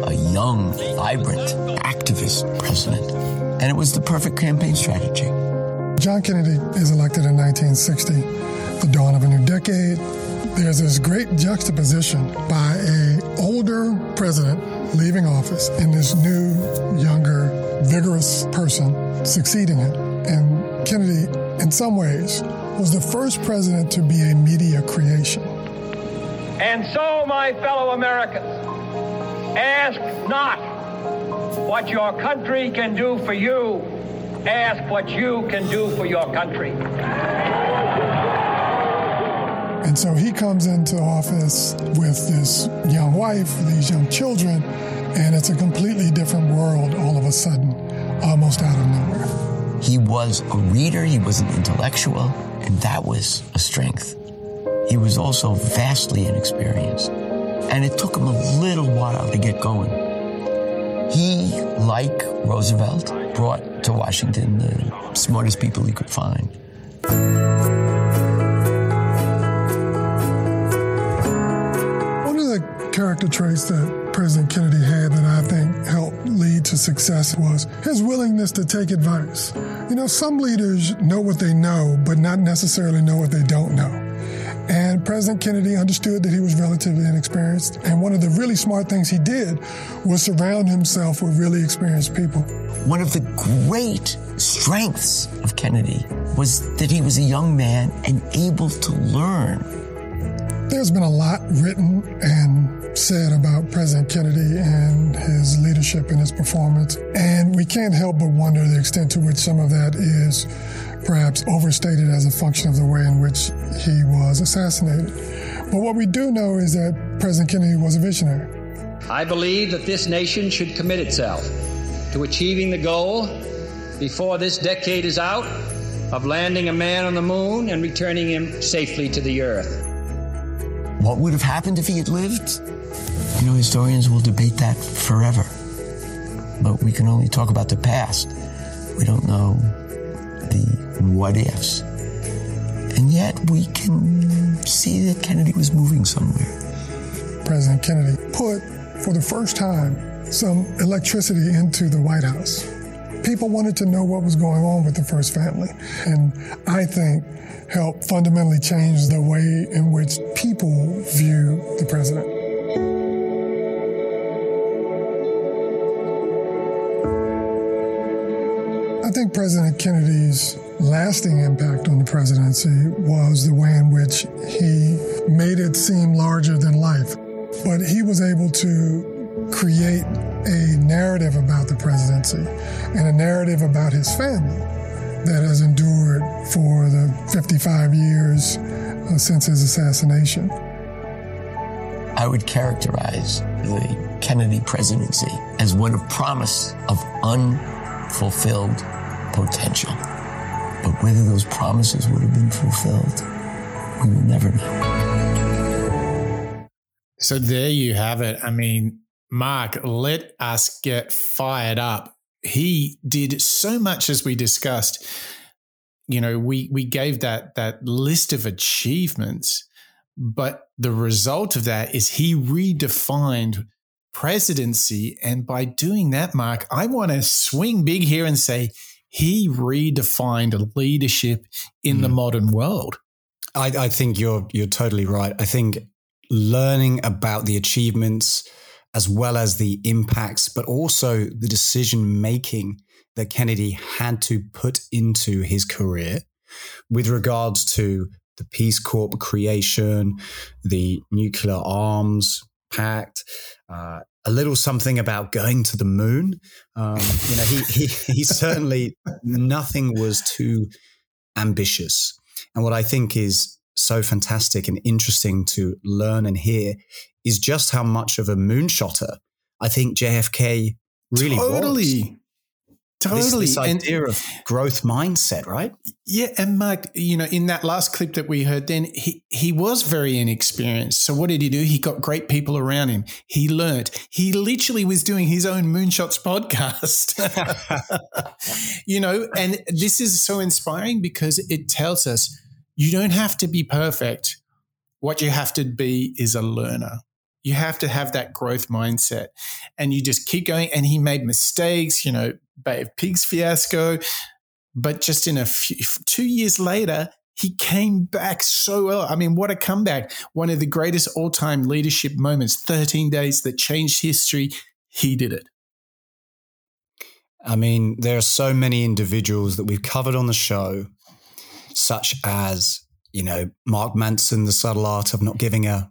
a young, vibrant, activist president. And it was the perfect campaign strategy. John Kennedy is elected in 1960, the dawn of a new decade. There's this great juxtaposition by a older president leaving office and this new, younger, vigorous person succeeding him. And Kennedy, in some ways, was the first president to be a media creation. And so, my fellow Americans, ask not what your country can do for you, ask what you can do for your country. And so he comes into office with this young wife, these young children, and it's a completely different world all of a sudden, almost out of nowhere. He was a reader, he was an intellectual, and that was a strength. He was also vastly inexperienced, and it took him a little while to get going. He, like Roosevelt, brought to Washington the smartest people he could find. Character traits that President Kennedy had that I think helped lead to success was his willingness to take advice. You know, some leaders know what they know, but not necessarily know what they don't know. And President Kennedy understood that he was relatively inexperienced. And one of the really smart things he did was surround himself with really experienced people. One of the great strengths of Kennedy was that he was a young man and able to learn. There's been a lot written and said about President Kennedy and his leadership and his performance. And we can't help but wonder the extent to which some of that is perhaps overstated as a function of the way in which he was assassinated. But what we do know is that President Kennedy was a visionary. I believe that this nation should commit itself to achieving the goal before this decade is out of landing a man on the moon and returning him safely to the earth. What would have happened if he had lived? You know, historians will debate that forever. But we can only talk about the past. We don't know the what ifs. And yet we can see that Kennedy was moving somewhere. President Kennedy put, for the first time, some electricity into the White House. People wanted to know what was going on with the first family. And I think helped fundamentally change the way in which people view the president. I think President Kennedy's lasting impact on the presidency was the way in which he made it seem larger than life. But he was able to create a narrative about the presidency and a narrative about his family that has endured for the 55 years uh, since his assassination. I would characterize the Kennedy presidency as one of promise of unfulfilled potential. But whether those promises would have been fulfilled, we will never know. So there you have it. I mean, Mark, let us get fired up. He did so much as we discussed. You know, we we gave that that list of achievements, but the result of that is he redefined presidency. And by doing that, Mark, I want to swing big here and say he redefined leadership in mm. the modern world. I, I think you're you're totally right. I think learning about the achievements as well as the impacts, but also the decision making that Kennedy had to put into his career with regards to the Peace Corps creation, the nuclear arms pact, uh, a little something about going to the moon. Um, you know, he, he, he [LAUGHS] certainly nothing was too ambitious. And what I think is so fantastic and interesting to learn and hear is just how much of a moonshotter I think JFK really totally. was. Totally. This, this idea and, of growth mindset, right? Yeah. And Mark, you know, in that last clip that we heard, then he, he was very inexperienced. So what did he do? He got great people around him. He learned. He literally was doing his own Moonshots podcast. [LAUGHS] you know, and this is so inspiring because it tells us you don't have to be perfect. What you have to be is a learner. You have to have that growth mindset and you just keep going. And he made mistakes, you know, Bay of Pigs fiasco. But just in a few, two years later, he came back so well. I mean, what a comeback. One of the greatest all time leadership moments, 13 days that changed history. He did it. I mean, there are so many individuals that we've covered on the show, such as, you know, Mark Manson, the subtle art of not giving a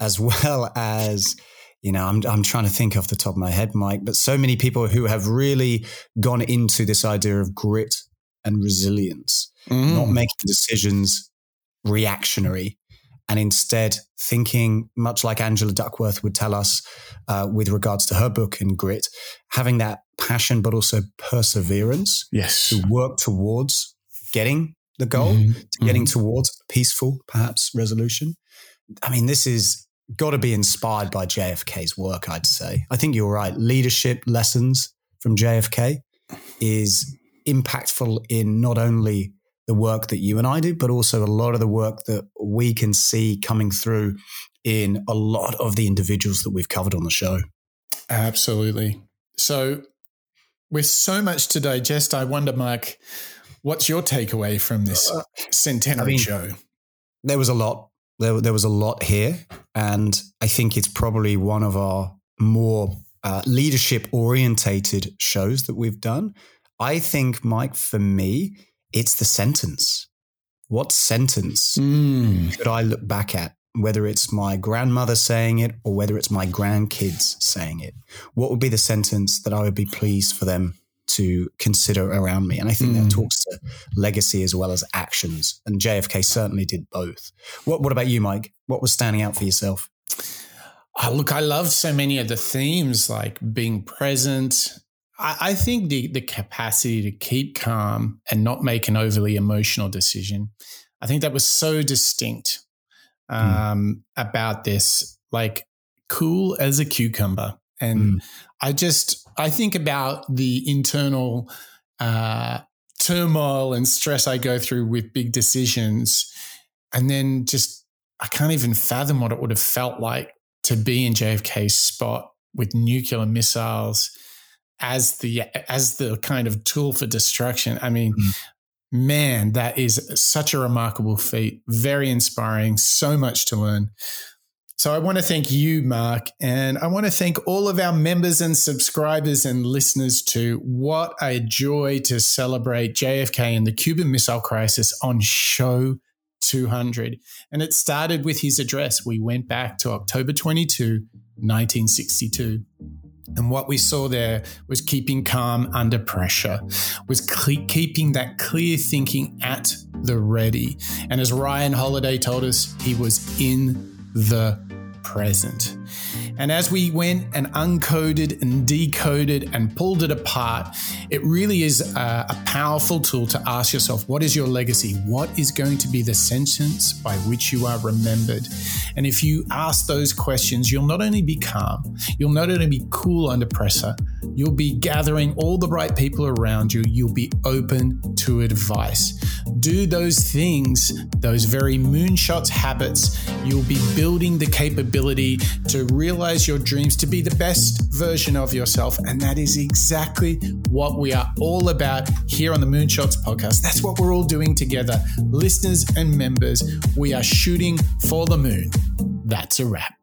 as [LAUGHS] well as you know, I'm, I'm trying to think off the top of my head, Mike, but so many people who have really gone into this idea of grit and resilience, mm. not making decisions reactionary and instead thinking, much like Angela Duckworth would tell us uh, with regards to her book and grit, having that passion, but also perseverance yes. to work towards getting the goal, mm-hmm. to getting mm-hmm. towards peaceful, perhaps, resolution. I mean, this is got to be inspired by JFK's work, I'd say. I think you're right. Leadership lessons from JFK is impactful in not only the work that you and I do, but also a lot of the work that we can see coming through in a lot of the individuals that we've covered on the show. Absolutely. So, with so much to digest, I wonder, Mike, what's your takeaway from this uh, centenary I mean, show? There was a lot there, there was a lot here. And I think it's probably one of our more uh, leadership orientated shows that we've done. I think, Mike, for me, it's the sentence. What sentence mm. could I look back at? Whether it's my grandmother saying it or whether it's my grandkids saying it, what would be the sentence that I would be pleased for them to consider around me. And I think mm. that talks to legacy as well as actions. And JFK certainly did both. What, what about you, Mike? What was standing out for yourself? Oh, look, I loved so many of the themes, like being present. I, I think the, the capacity to keep calm and not make an overly emotional decision. I think that was so distinct mm. um, mm. about this, like cool as a cucumber. And mm. I just, I think about the internal uh, turmoil and stress I go through with big decisions. And then just, I can't even fathom what it would have felt like to be in JFK's spot with nuclear missiles as the as the kind of tool for destruction. I mean, mm. man, that is such a remarkable feat. Very inspiring. So much to learn. So I want to thank you, Mark, and I want to thank all of our members and subscribers and listeners too. What a joy to celebrate JFK and the Cuban Missile Crisis on show 200. And it started with his address. We went back to October 22, 1962. And what we saw there was keeping calm under pressure, was keeping that clear thinking at the ready. And as Ryan Holiday told us, he was in the present. And as we went and uncoded and decoded and pulled it apart, it really is a, a, powerful tool to ask yourself what is your legacy? What is going to be the sentence by which you are remembered? And if you ask those questions, you'll not only be calm, you'll not only be cool under pressure, you'll be gathering all the right people around you, you'll be open to advice. Do those things, those very moonshots habits, you'll be building the capability to realize your dreams, to be the best version of yourself. And that is exactly what we are all about here on the Moonshots podcast. That's what we're all doing together. Listeners and members, we are shooting for the moon. That's a wrap.